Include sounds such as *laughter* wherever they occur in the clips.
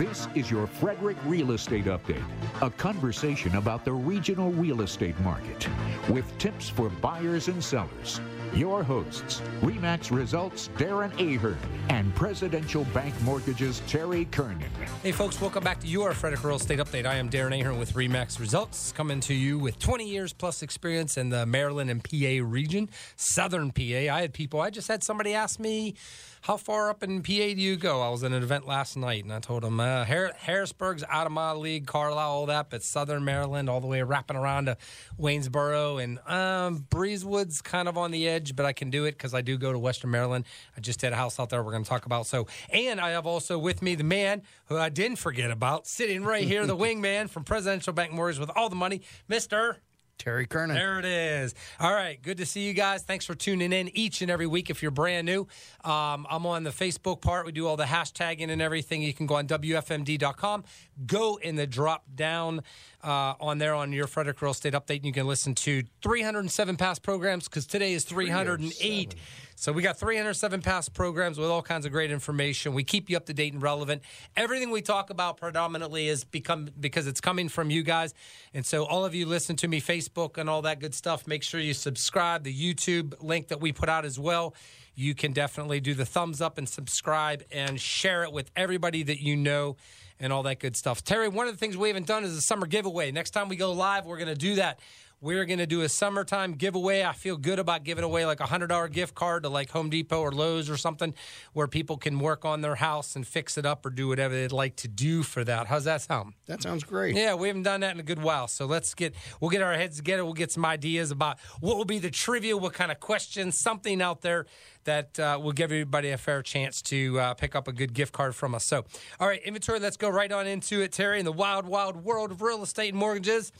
This is your Frederick Real Estate Update, a conversation about the regional real estate market with tips for buyers and sellers. Your hosts, REMAX Results Darren Ahern and Presidential Bank Mortgages Terry Kernan. Hey, folks, welcome back to your Frederick Real Estate Update. I am Darren Ahern with REMAX Results, coming to you with 20 years plus experience in the Maryland and PA region, Southern PA. I had people, I just had somebody ask me, how far up in PA do you go? I was at an event last night, and I told them uh, Har- Harrisburg's out of my league, Carlisle, all that, but Southern Maryland, all the way wrapping around to Waynesboro, and um, Breezewood's kind of on the edge, but I can do it because I do go to Western Maryland. I just had a house out there we're going to talk about. So, and I have also with me the man who I didn't forget about, sitting right here, the *laughs* wingman from Presidential Bank Mortgage with all the money, Mister. Terry Kernan. There it is. All right. Good to see you guys. Thanks for tuning in each and every week if you're brand new. Um, I'm on the Facebook part. We do all the hashtagging and everything. You can go on WFMD.com. Go in the drop down uh, on there on your Frederick Real Estate Update. And you can listen to 307 past programs because today is 308. So we got 307 past programs with all kinds of great information. We keep you up to date and relevant. Everything we talk about predominantly is become because it's coming from you guys. And so all of you listen to me Facebook and all that good stuff. Make sure you subscribe. The YouTube link that we put out as well. You can definitely do the thumbs up and subscribe and share it with everybody that you know and all that good stuff. Terry, one of the things we haven't done is a summer giveaway. Next time we go live, we're going to do that. We're going to do a summertime giveaway. I feel good about giving away like a $100 gift card to like Home Depot or Lowe's or something where people can work on their house and fix it up or do whatever they'd like to do for that. How's that sound? That sounds great. Yeah, we haven't done that in a good while. So let's get, we'll get our heads together. We'll get some ideas about what will be the trivia, what kind of questions, something out there that uh, will give everybody a fair chance to uh, pick up a good gift card from us. So, all right, inventory, let's go right on into it, Terry. In the wild, wild world of real estate and mortgages,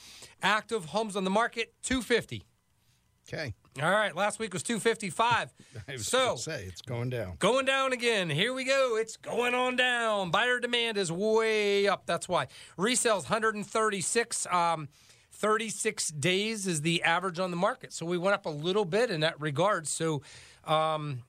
active homes on the market, 250. Okay. All right, last week was 255. *laughs* I was so, say it's going down. Going down again. Here we go. It's going on down. Buyer demand is way up. That's why. Resales 136. Um, 36 days is the average on the market. So we went up a little bit in that regard. So um,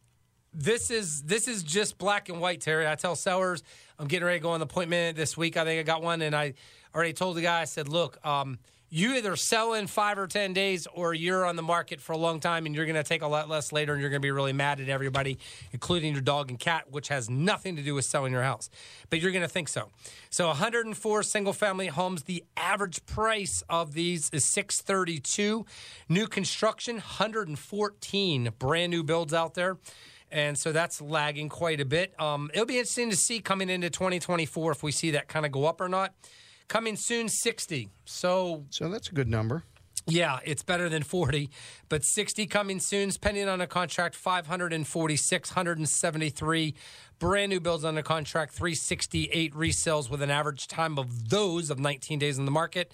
this is this is just black and white, Terry. I tell sellers I'm getting ready to go on the appointment this week. I think I got one, and I already told the guy. I said, "Look, um, you either sell in five or ten days, or you're on the market for a long time, and you're going to take a lot less later, and you're going to be really mad at everybody, including your dog and cat, which has nothing to do with selling your house, but you're going to think so." So, 104 single-family homes. The average price of these is 632. New construction, 114 brand new builds out there and so that's lagging quite a bit. Um, it'll be interesting to see coming into 2024 if we see that kind of go up or not. Coming soon, 60. So, So that's a good number. yeah, it's better than 40, but 60 coming soon, pending on a contract, 546, 173 brand new builds on a contract, 368 resales with an average time of those of 19 days in the market.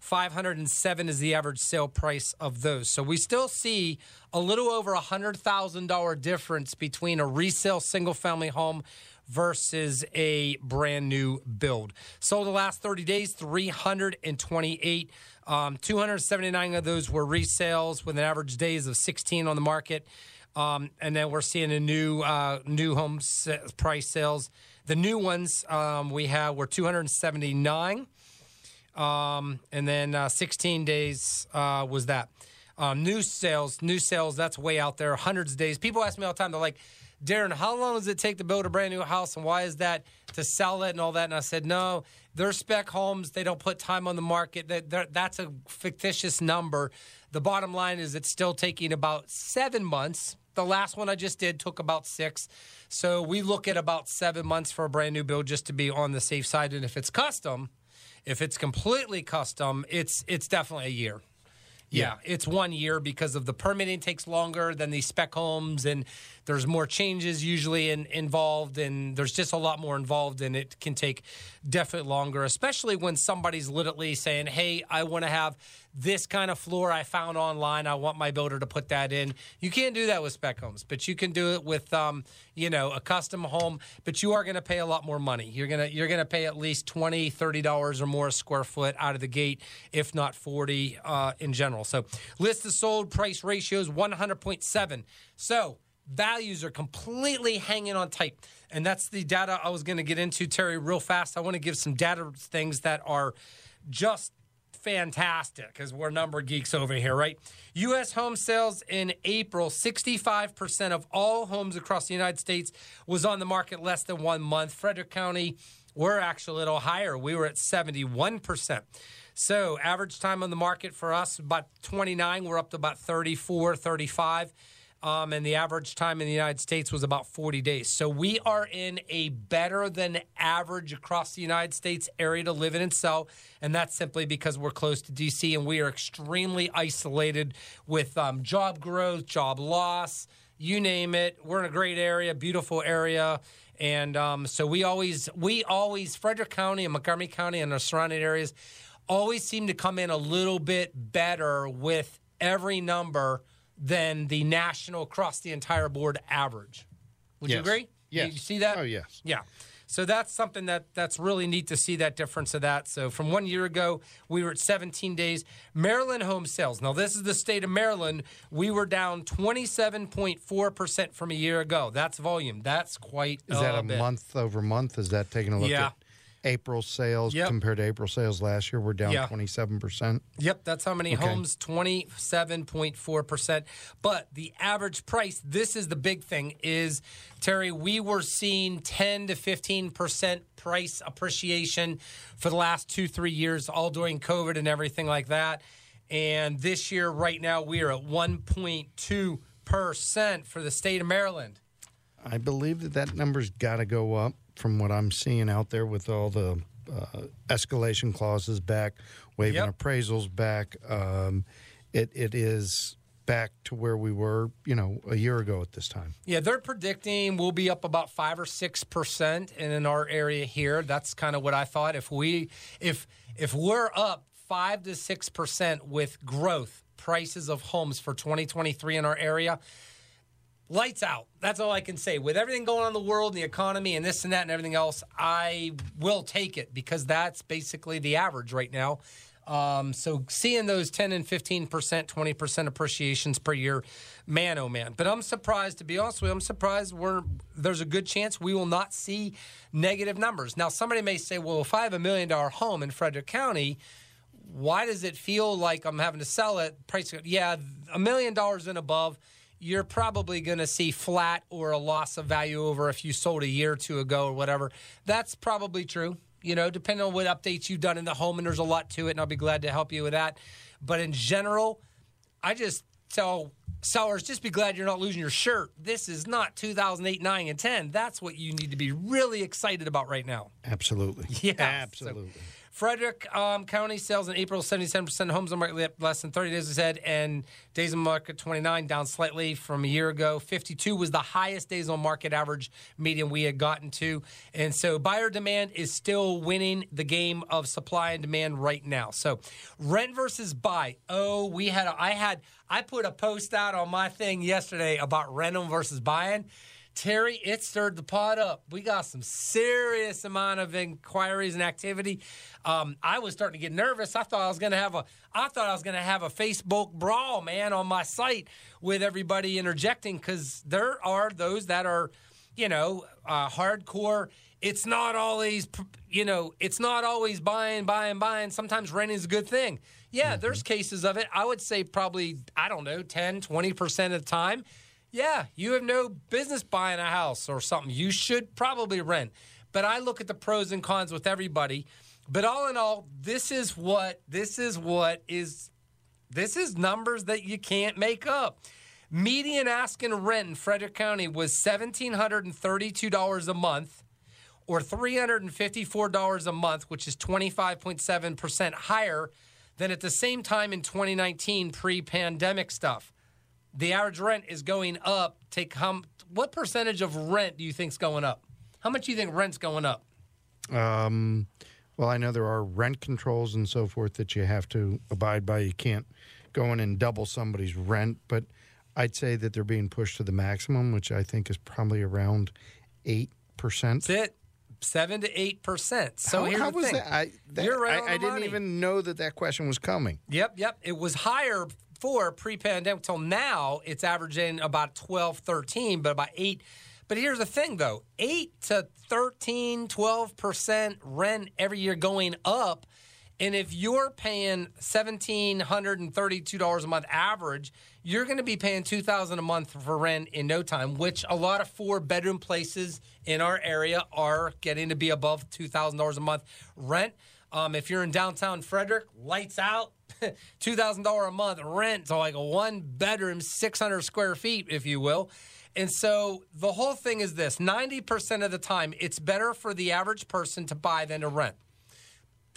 507 is the average sale price of those. So we still see a little over a $100,000 difference between a resale single family home versus a brand new build. Sold the last 30 days, 328. Um, 279 of those were resales with an average days of 16 on the market. Um, and then we're seeing a new uh, new home price sales. The new ones um, we have were 279. Um, and then uh, 16 days uh, was that. Um, new sales, new sales, that's way out there, hundreds of days. People ask me all the time, they're like, Darren, how long does it take to build a brand new house and why is that to sell it and all that? And I said, no, they're spec homes. They don't put time on the market. That that- That's a fictitious number. The bottom line is it's still taking about seven months. The last one I just did took about six. So we look at about seven months for a brand new build just to be on the safe side. And if it's custom, if it's completely custom, it's it's definitely a year. Yeah, it's one year because of the permitting takes longer than the spec homes, and there's more changes usually in, involved, and there's just a lot more involved, and it can take definitely longer, especially when somebody's literally saying, "Hey, I want to have this kind of floor I found online. I want my builder to put that in." You can't do that with spec homes, but you can do it with, um, you know, a custom home. But you are going to pay a lot more money. You're gonna you're gonna pay at least 20 30 dollars or more a square foot out of the gate, if not 40 uh, in general. So list of sold price ratios 100.7. So values are completely hanging on tight. And that's the data I was going to get into, Terry, real fast. I want to give some data things that are just fantastic because we're number geeks over here, right? U.S. home sales in April, 65% of all homes across the United States was on the market less than one month. Frederick County, we're actually a little higher. We were at 71%. So, average time on the market for us, about 29. We're up to about 34, 35. Um, and the average time in the United States was about 40 days. So we are in a better than average across the United States area to live in and sell. And that's simply because we're close to DC and we are extremely isolated with um, job growth, job loss, you name it. We're in a great area, beautiful area. And um, so we always, we always, Frederick County and Montgomery County and the surrounding areas always seem to come in a little bit better with every number than the national across the entire board average. Would you agree? Yes. You see that? Oh, yes. Yeah. So that's something that that's really neat to see that difference of that. So from one year ago, we were at 17 days. Maryland home sales. Now this is the state of Maryland. We were down 27.4 percent from a year ago. That's volume. That's quite. Is that a bit. month over month? Is that taking a look Yeah. at April sales Yep. compared to April sales last year? We're down Yeah. 27%. Yep, that's how many Okay. homes, 27.4%. But the average price, this is the big thing, is Terry, we were seeing 10 to 15% price appreciation for the last two, three years, all during COVID and everything like that. And this year, right now, we are at 1.2% for the state of Maryland. I believe that that number's got to go up from what I'm seeing out there with all the uh, escalation clauses back, waiving Yep. appraisals back. Um, it it is back to where we were, you know, a year ago at this time. Yeah, they're predicting we'll be up about five or six percent in our area here. That's kind of what I thought. If we if if we're up five to six percent with growth prices of homes for 2023 in our area, lights out. That's all I can say. With everything going on in the world, and the economy, and this and that, and everything else, I will take it because that's basically the average right now. Um, so seeing those 10 and 15 percent, 20 percent appreciations per year, man, oh man. But I'm surprised, to be honest with you, I'm surprised we're there's a good chance we will not see negative numbers. Now, somebody may say, well, if I have a million dollar home in Frederick County, why does it feel like I'm having to sell it? Price, yeah, a million dollars and above, you're probably going to see flat or a loss of value over if you sold a year or two ago or whatever. That's probably true. You know, depending on what updates you've done in the home, and there's a lot to it, and I'll be glad to help you with that. But in general, I just tell sellers just be glad you're not losing your shirt. This is not 2008, 9, and 10. That's what you need to be really excited about right now. Absolutely. *laughs* Yeah, Absolutely. Frederick um, County sales in April, 77% homes on market less than 30 days ahead, and days on market 29, down slightly from a year ago. 52 was the highest days on market average median we had gotten to. And so buyer demand is still winning the game of supply and demand right now. So rent versus buy. Oh, we had, a, I had, I put a post out on my thing yesterday about rental versus buying. Terry, it stirred the pot up. We got some serious amount of inquiries and activity. Um, I was starting to get nervous. I thought I was going to have a, I thought I was going to have a Facebook brawl, man, on my site with everybody interjecting because there are those that are, you know, uh, hardcore. It's not always, you know, it's not always buying, buying, buying. Sometimes renting is a good thing. Yeah, there's cases of it. I would say probably, I don't know, 10, 20% of the time. Yeah, you have no business buying a house or something. You should probably rent. But I look at the pros and cons with everybody. But all in all, this is what this is what is this is numbers that you can't make up. Median asking rent in Frederick County was $1,732 a month or $354 a month, which is 25.7% higher than at the same time in 2019 pre pandemic stuff. The average rent is going up. Take how, what percentage of rent do you think's going up? How much do you think rent's going up? Um, well, I know there are rent controls and so forth that you have to abide by. You can't go in and double somebody's rent, but I'd say that they're being pushed to the maximum, which I think is probably around eight percent. That's it. Seven to eight percent. So how, here's how the was thing. that? I, that, You're right I, I didn't money. even know that that question was coming. Yep, yep. It was higher before pre-pandemic till now, it's averaging about 12, 13, but about eight. But here's the thing, though: eight to 13, 12 percent rent every year going up. And if you're paying seventeen hundred and thirty-two dollars a month average, you're going to be paying two thousand a month for rent in no time. Which a lot of four-bedroom places in our area are getting to be above two thousand dollars a month rent. Um, if you're in downtown Frederick, lights out, *laughs* two thousand dollar a month rent, so like a one-bedroom, six hundred square feet, if you will. And so the whole thing is this: ninety percent of the time, it's better for the average person to buy than to rent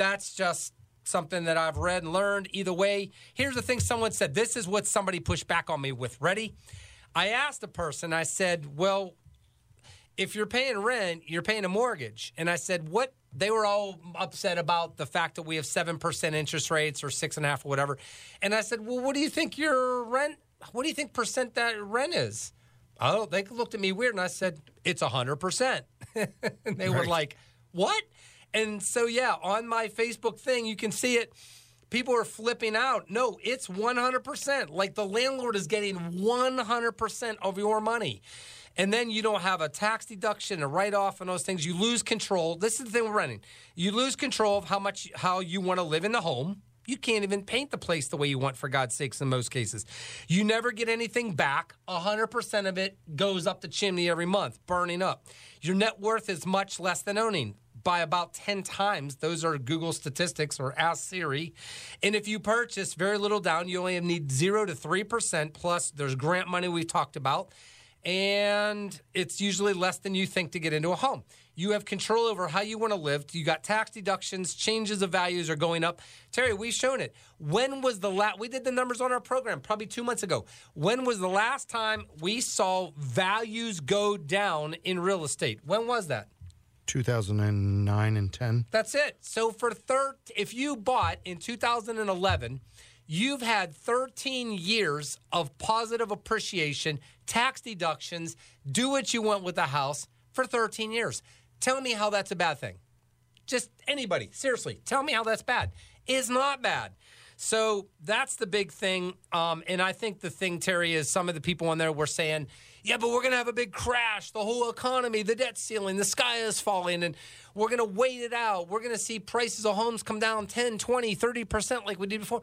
that's just something that I've read and learned. Either way, here's the thing someone said this is what somebody pushed back on me with. Ready? I asked a person, I said, well, if you're paying rent, you're paying a mortgage. And I said, what? They were all upset about the fact that we have 7% interest rates or six and a half or whatever. And I said, well, what do you think your rent, what do you think percent that rent is? Oh, they looked at me weird and I said, it's 100%. *laughs* and they right. were like, what? And so, yeah, on my Facebook thing, you can see it. People are flipping out. No, it's 100%. Like the landlord is getting 100% of your money. And then you don't have a tax deduction, a write off, and those things. You lose control. This is the thing we're running. You lose control of how much, how you want to live in the home. You can't even paint the place the way you want, for God's sakes, in most cases. You never get anything back. 100% of it goes up the chimney every month, burning up. Your net worth is much less than owning by about 10 times. Those are Google statistics or Ask Siri. And if you purchase very little down, you only need 0 to 3%. Plus, there's grant money we talked about. And it's usually less than you think to get into a home. You have control over how you want to live. You got tax deductions, changes of values are going up. Terry, we've shown it. When was the last? We did the numbers on our program probably two months ago. When was the last time we saw values go down in real estate? When was that? 2009 and 10. That's it. So for third, if you bought in 2011, you've had 13 years of positive appreciation, tax deductions, do what you want with the house for 13 years. Tell me how that's a bad thing. Just anybody, seriously, tell me how that's bad. It's not bad. So that's the big thing. Um, and I think the thing, Terry, is some of the people on there were saying, yeah, but we're going to have a big crash. The whole economy, the debt ceiling, the sky is falling, and we're going to wait it out. We're going to see prices of homes come down 10, 20, 30% like we did before.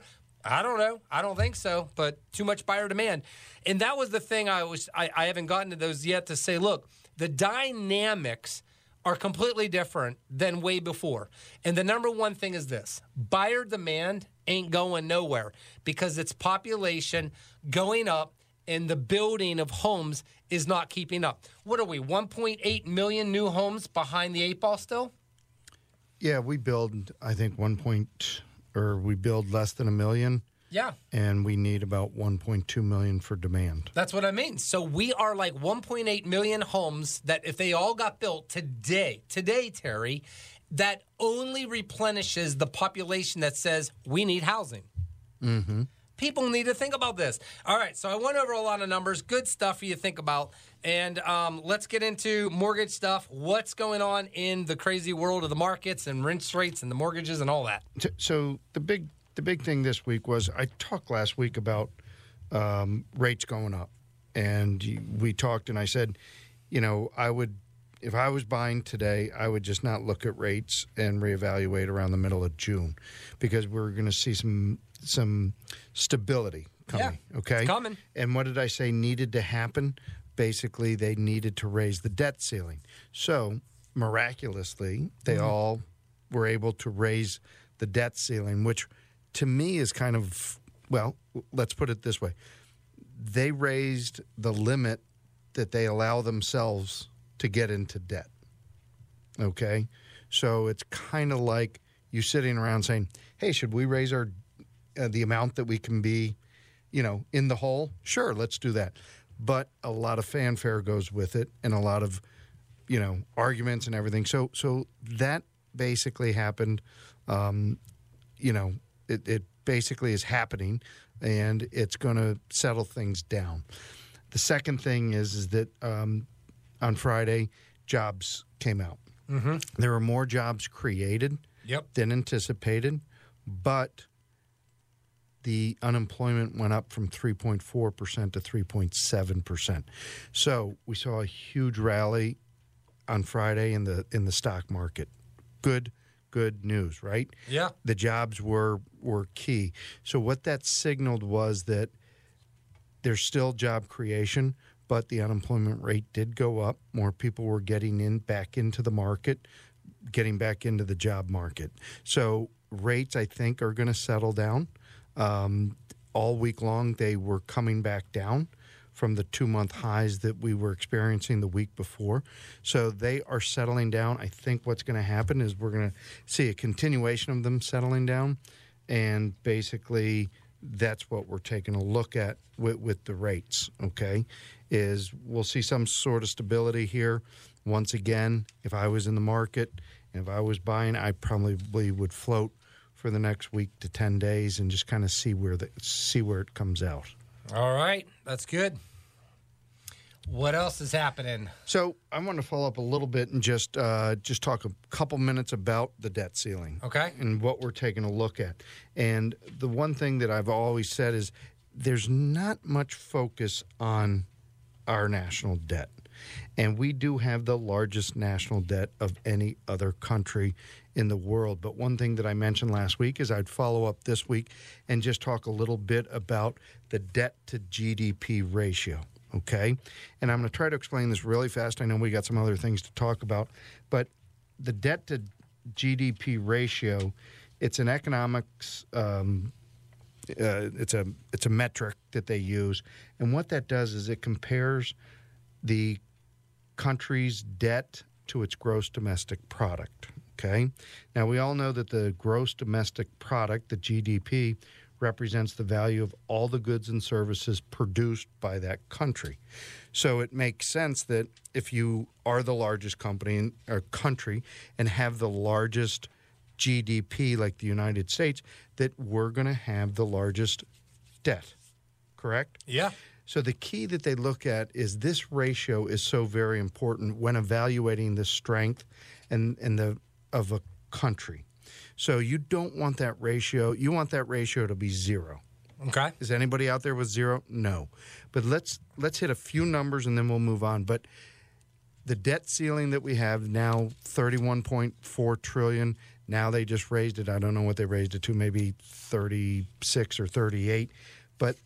I don't know. I don't think so, but too much buyer demand. And that was the thing I was, I, I haven't gotten to those yet to say, look, the dynamics are completely different than way before. And the number one thing is this buyer demand ain't going nowhere because its population going up and the building of homes is not keeping up. What are we, 1.8 million new homes behind the eight ball still? Yeah, we build, I think, 1. Or we build less than a million. Yeah. And we need about 1.2 million for demand. That's what I mean. So we are like 1.8 million homes that if they all got built today, today, Terry, that only replenishes the population that says we need housing. Mm-hmm. People need to think about this. All right, so I went over a lot of numbers, good stuff for you to think about. And um, let's get into mortgage stuff. What's going on in the crazy world of the markets and rent rates and the mortgages and all that? So the big the big thing this week was I talked last week about um, rates going up, and we talked, and I said, you know, I would if I was buying today, I would just not look at rates and reevaluate around the middle of June because we're going to see some some stability coming. Yeah, okay, coming. And what did I say needed to happen? Basically, they needed to raise the debt ceiling. So miraculously, they mm-hmm. all were able to raise the debt ceiling, which to me is kind of well. Let's put it this way: they raised the limit that they allow themselves to get into debt. Okay, so it's kind of like you sitting around saying, "Hey, should we raise our uh, the amount that we can be, you know, in the hole, sure, let's do that. But a lot of fanfare goes with it, and a lot of, you know, arguments and everything. So, so that basically happened. Um, you know, it, it basically is happening, and it's going to settle things down. The second thing is is that um, on Friday, jobs came out. Mm-hmm. There were more jobs created yep. than anticipated, but the unemployment went up from 3.4% to 3.7%. So we saw a huge rally on Friday in the in the stock market. Good good news, right? Yeah. The jobs were were key. So what that signaled was that there's still job creation, but the unemployment rate did go up. More people were getting in back into the market, getting back into the job market. So rates, I think, are going to settle down. Um, all week long, they were coming back down from the two month highs that we were experiencing the week before. So they are settling down. I think what's going to happen is we're going to see a continuation of them settling down. And basically, that's what we're taking a look at with, with the rates, okay? Is we'll see some sort of stability here. Once again, if I was in the market, and if I was buying, I probably would float for the next week to 10 days and just kind of see where the see where it comes out. All right, that's good. What else is happening? So I want to follow up a little bit and just uh, just talk a couple minutes about the debt ceiling, Okay. and what we're taking a look at. And the one thing that I've always said is there's not much focus on our national debt, and we do have the largest national debt of any other country in the world. But one thing that I mentioned last week is I'd follow up this week and just talk a little bit about the debt to GDP ratio okay? And I'm going to try to explain this really fast. I know we got some other things to talk about, but the debt to GDP ratio, it's an economics. Um, uh, it's a it's a metric that they use, and what that does is it compares the country's debt to its gross domestic product. Okay, now we all know that the gross domestic product, the GDP, represents the value of all the goods and services produced by that country. So it makes sense that if you are the largest company in, or country and have the largest GDP like the United States, that we're going to have the largest debt. Correct? Yeah. So the key that they look at is this ratio is so very important when evaluating the strength and, and the of a country. So you don't want that ratio. You want that ratio to be zero. Okay. Is anybody out there with zero? No. But let's let's hit a few numbers and then we'll move on. But the debt ceiling that we have now 31.4 trillion. Now they just raised it. I don't know what they raised it to, maybe 36 or 38. But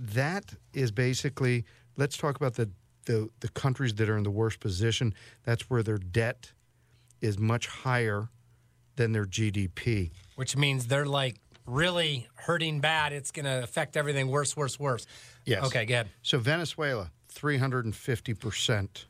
that is basically let's talk about the the, the countries that are in the worst position. That's where their debt is much higher than their GDP. Which means they're like really hurting bad. It's going to affect everything worse, worse, worse. Yes. Okay, good. So Venezuela, 350%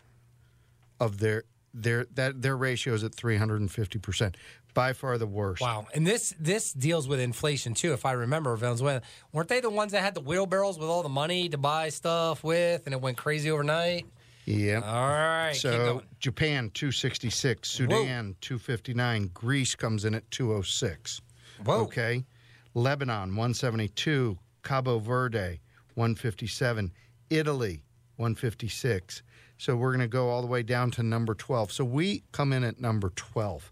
of their their that their ratio is at 350%. By far the worst. Wow. And this this deals with inflation too. If I remember, Venezuela weren't they the ones that had the wheelbarrows with all the money to buy stuff with, and it went crazy overnight? Yeah. All right. So. Japan 266, Sudan 259, Greece comes in at 206. Whoa. Okay. Lebanon 172, Cabo Verde 157, Italy 156. So we're going to go all the way down to number 12. So we come in at number 12.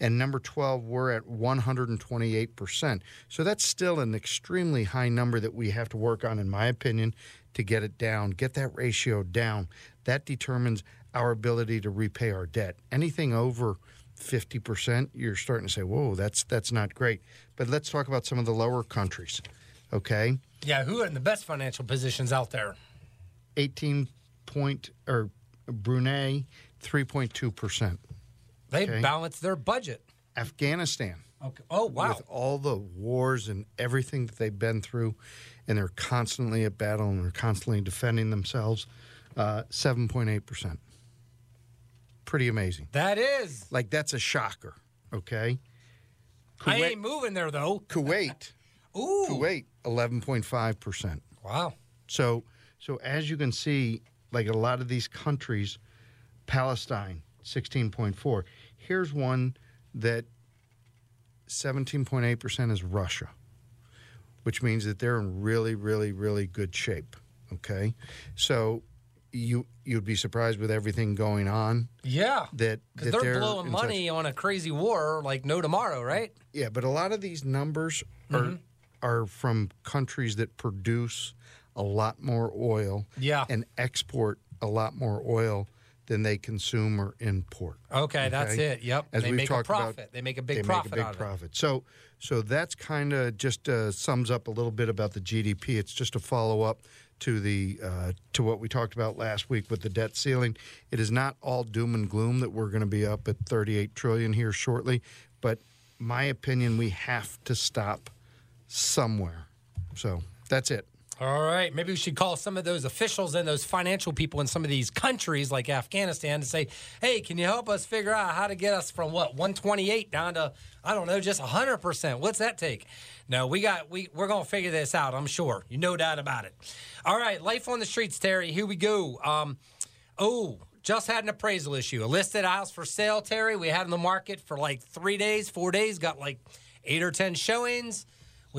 And number 12, we're at 128%. So that's still an extremely high number that we have to work on, in my opinion, to get it down, get that ratio down. That determines our ability to repay our debt. Anything over 50%, you're starting to say, whoa, that's, that's not great. But let's talk about some of the lower countries, okay? Yeah, who are in the best financial positions out there? 18 point, or Brunei, 3.2%. They Okay. balance their budget. Afghanistan, Okay. Oh wow. with all the wars and everything that they've been through, and they're constantly at battle and they're constantly defending themselves, uh, 7.8%. Pretty amazing. that is. Like, that's a shocker, okay? I Kuwait- ain't moving there though. Kuwait, *laughs* Ooh. Kuwait, 11.5%. Wow. So, so as you can see, like a lot of these countries, Palestine, 16.4. Here's one that 17.8% is Russia, which means that they're in really, really, really good shape. Okay, so you you'd be surprised with everything going on Yeah. that that they're, blowing in such- money on a crazy war like no tomorrow, right? yeah, but a lot of these numbers are Mm-hmm. are from countries that produce a lot more oil Yeah. and export a lot more oil than they consume or import. Okay, that's it. Yep. As they make a talked about, profit. they make a big they profit make a big of it. profit. So, so that's kind of just uh, sums up a little bit about the GDP. It's just a follow up to the uh, to what we talked about last week with the debt ceiling. It is not all doom and gloom that we're going to be up at 38 trillion here shortly, but my opinion, we have to stop somewhere. So that's it. All right, maybe we should call some of those officials and those financial people in some of these countries like Afghanistan to say, "Hey, can you help us figure out how to get us from what 128 down to I don't know, just 100%? What's that take?" No, we got we we're going to figure this out, I'm sure. You no doubt about it. All right, life on the streets, Terry. Here we go. Um oh, just had an appraisal issue. A listed house for sale, Terry. We had in the market for like 3 days, 4 days, got like 8 or 10 showings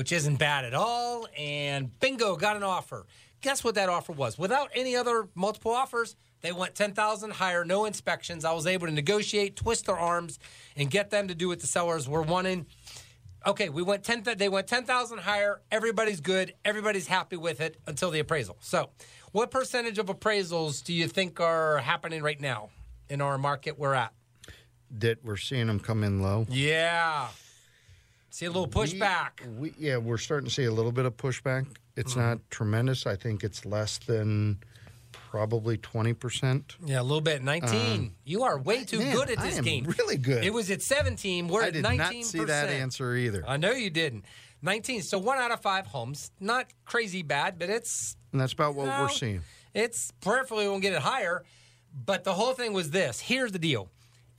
which isn't bad at all. And bingo, got an offer. Guess what that offer was? Without any other multiple offers, they went 10,000 higher, no inspections. I was able to negotiate, twist their arms, and get them to do what the sellers were wanting. Okay, we went 10 they went 10,000 higher. Everybody's good. Everybody's happy with it until the appraisal. So, what percentage of appraisals do you think are happening right now in our market we're at? That we're seeing them come in low. Yeah. See a little pushback. We, yeah, we're starting to see a little bit of pushback. It's Mm-hmm. not tremendous. I think it's less than probably 20%. Yeah, a little bit. 19. you are way too Um, man, good at I this am game. really good. It was at 17. We're I at did 19%. not see that answer either. I know you didn't. 19. So one out of five homes. Not crazy bad, but it's And that's about what no, we're seeing. It's prayerfully we won't get it higher. But the whole thing was this. Here's the deal.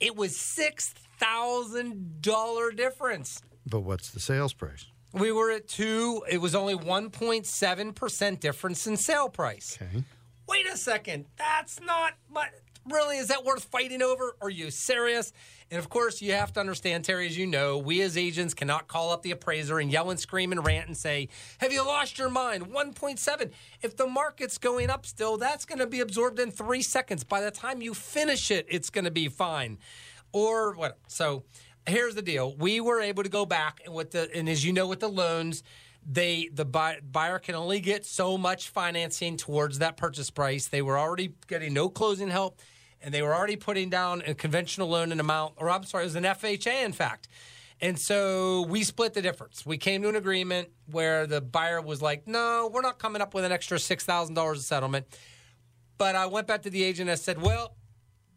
It was six thousand dollar difference. But what's the sales price? We were at two. It was only one point seven percent difference in sale price. Okay. wait a second, that's not, but really, is that worth fighting over? Are you serious? And of course, you have to understand, Terry, as you know, we as agents cannot call up the appraiser and yell and scream and rant and say, Have you lost your mind? 1.7. If the market's going up still, that's going to be absorbed in three seconds. By the time you finish it, it's going to be fine. Or what? So here's the deal. We were able to go back and with the, and as you know, with the loans, they the buy, buyer can only get so much financing towards that purchase price. They were already getting no closing help, and they were already putting down a conventional loan an amount, or I'm sorry, it was an FHA, in fact. And so we split the difference. We came to an agreement where the buyer was like, "No, we're not coming up with an extra six thousand dollars of settlement." But I went back to the agent and I said, "Well,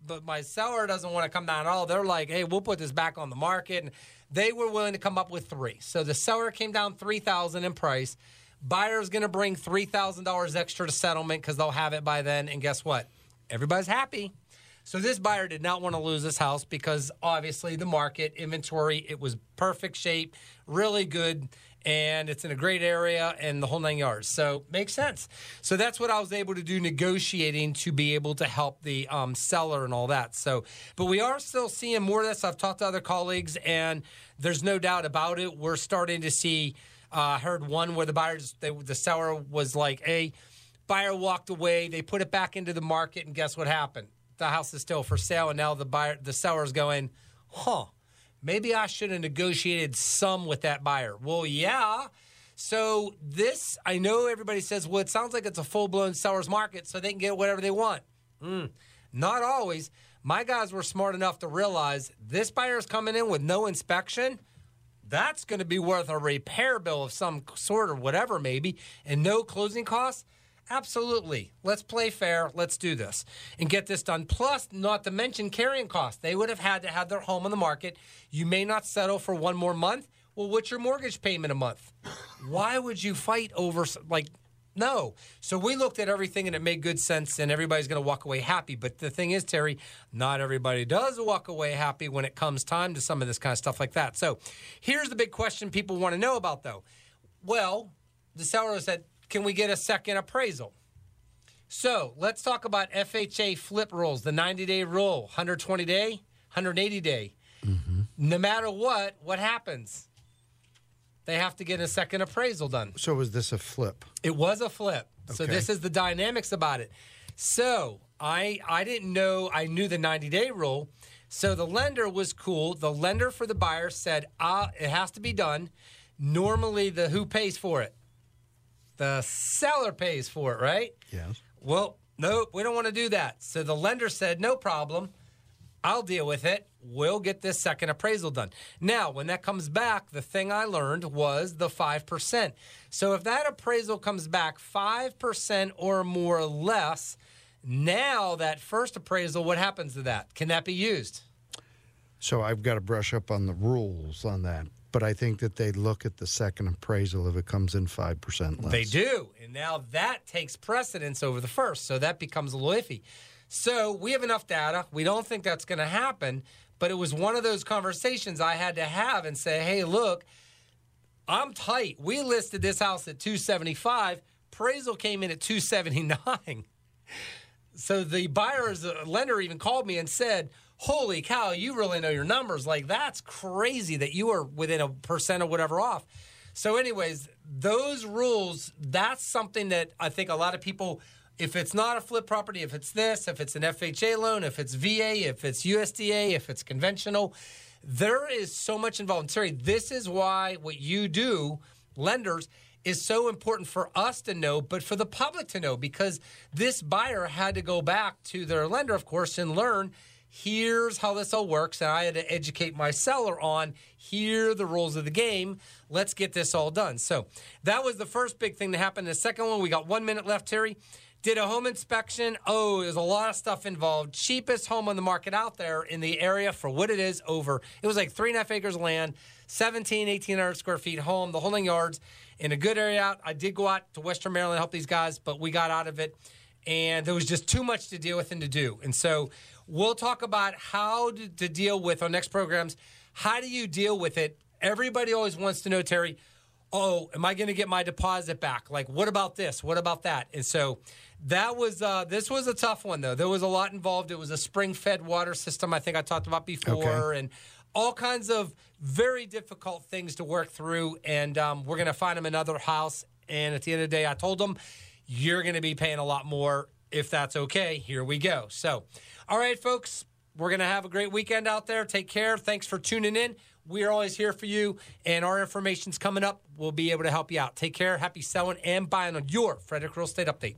but my seller doesn't want to come down at all. They're like, hey, we'll put this back on the market. And they were willing to come up with three. So the seller came down three thousand in price. Buyer's going to bring three thousand dollars extra to settlement because they'll have it by then. And guess what? Everybody's happy. So this buyer did not want to lose this house because obviously the market inventory it was perfect shape, really good, and it's in a great area and the whole nine yards. So makes sense. So that's what I was able to do negotiating to be able to help the um, seller and all that. So, but we are still seeing more of this. I've talked to other colleagues, and there's no doubt about it. We're starting to see. Uh, I heard one where the buyers, they, the seller was like, "Hey." Buyer walked away. They put it back into the market, and guess what happened? The house is still for sale, and now the buyer, the seller's going, "Huh? Maybe I should have negotiated some with that buyer." Well, yeah. So this, I know everybody says, "Well, it sounds like it's a full blown seller's market, so they can get whatever they want." Mm, not always. My guys were smart enough to realize this buyer's coming in with no inspection that's going to be worth a repair bill of some sort or whatever, maybe, and no closing costs. Absolutely. Let's play fair. Let's do this and get this done. Plus, not to mention carrying costs. They would have had to have their home on the market. You may not settle for one more month. Well, what's your mortgage payment a month? Why would you fight over, like, no. So we looked at everything and it made good sense, and everybody's going to walk away happy. But the thing is, Terry, not everybody does walk away happy when it comes time to some of this kind of stuff like that. So here's the big question people want to know about, though. Well, the seller said, Can we get a second appraisal? So let's talk about FHA flip rules the 90 day rule, 120 day, 180 day. No matter what, what happens? They have to get a second appraisal done. So was this a flip? It was a flip. So this is the dynamics about it. So I I didn't know I knew the 90 day rule. So the lender was cool. The lender for the buyer said, ah, it has to be done. Normally, the who pays for it? The seller pays for it, right? Yes. Well, nope, we don't want to do that. So the lender said, no problem. I'll deal with it. We'll get this second appraisal done. Now, when that comes back, the thing I learned was the 5%. So if that appraisal comes back 5% or more or less, now that first appraisal, what happens to that? Can that be used? So I've got to brush up on the rules on that. But I think that they look at the second appraisal if it comes in 5% less. They do. And now that takes precedence over the first. So that becomes a little iffy. So we have enough data. We don't think that's going to happen. But it was one of those conversations I had to have and say, hey, look, I'm tight. We listed this house at 275. Appraisal came in at 279. *laughs* So the buyer's uh, lender even called me and said, Holy cow, you really know your numbers. Like, that's crazy that you are within a percent or whatever off. So, anyways, those rules, that's something that I think a lot of people, if it's not a flip property, if it's this, if it's an FHA loan, if it's VA, if it's USDA, if it's conventional, there is so much involved. And this is why what you do, lenders, is so important for us to know, but for the public to know, because this buyer had to go back to their lender, of course, and learn here's how this all works. And I had to educate my seller on here the rules of the game. Let's get this all done. So that was the first big thing that happened. The second one, we got one minute left, Terry. Did a home inspection. Oh, there's a lot of stuff involved. Cheapest home on the market out there in the area for what it is over. It was like three and a half acres of land, 17, 1800 square feet home, the holding yards in a good area out. I did go out to Western Maryland, help these guys, but we got out of it. And there was just too much to deal with and to do. And so we'll talk about how to, to deal with our next programs. How do you deal with it? Everybody always wants to know, Terry, oh, am I going to get my deposit back? Like, what about this? What about that? And so that was uh, this was a tough one though. There was a lot involved. It was a spring-fed water system. I think I talked about before, Okay. and all kinds of very difficult things to work through. And um, we're going to find them another house. And at the end of the day, I told them, you're going to be paying a lot more if that's okay. Here we go. So, all right, folks, we're going to have a great weekend out there. Take care. Thanks for tuning in. We are always here for you, and our information's coming up. We'll be able to help you out. Take care. Happy selling and buying on your Frederick Real Estate Update.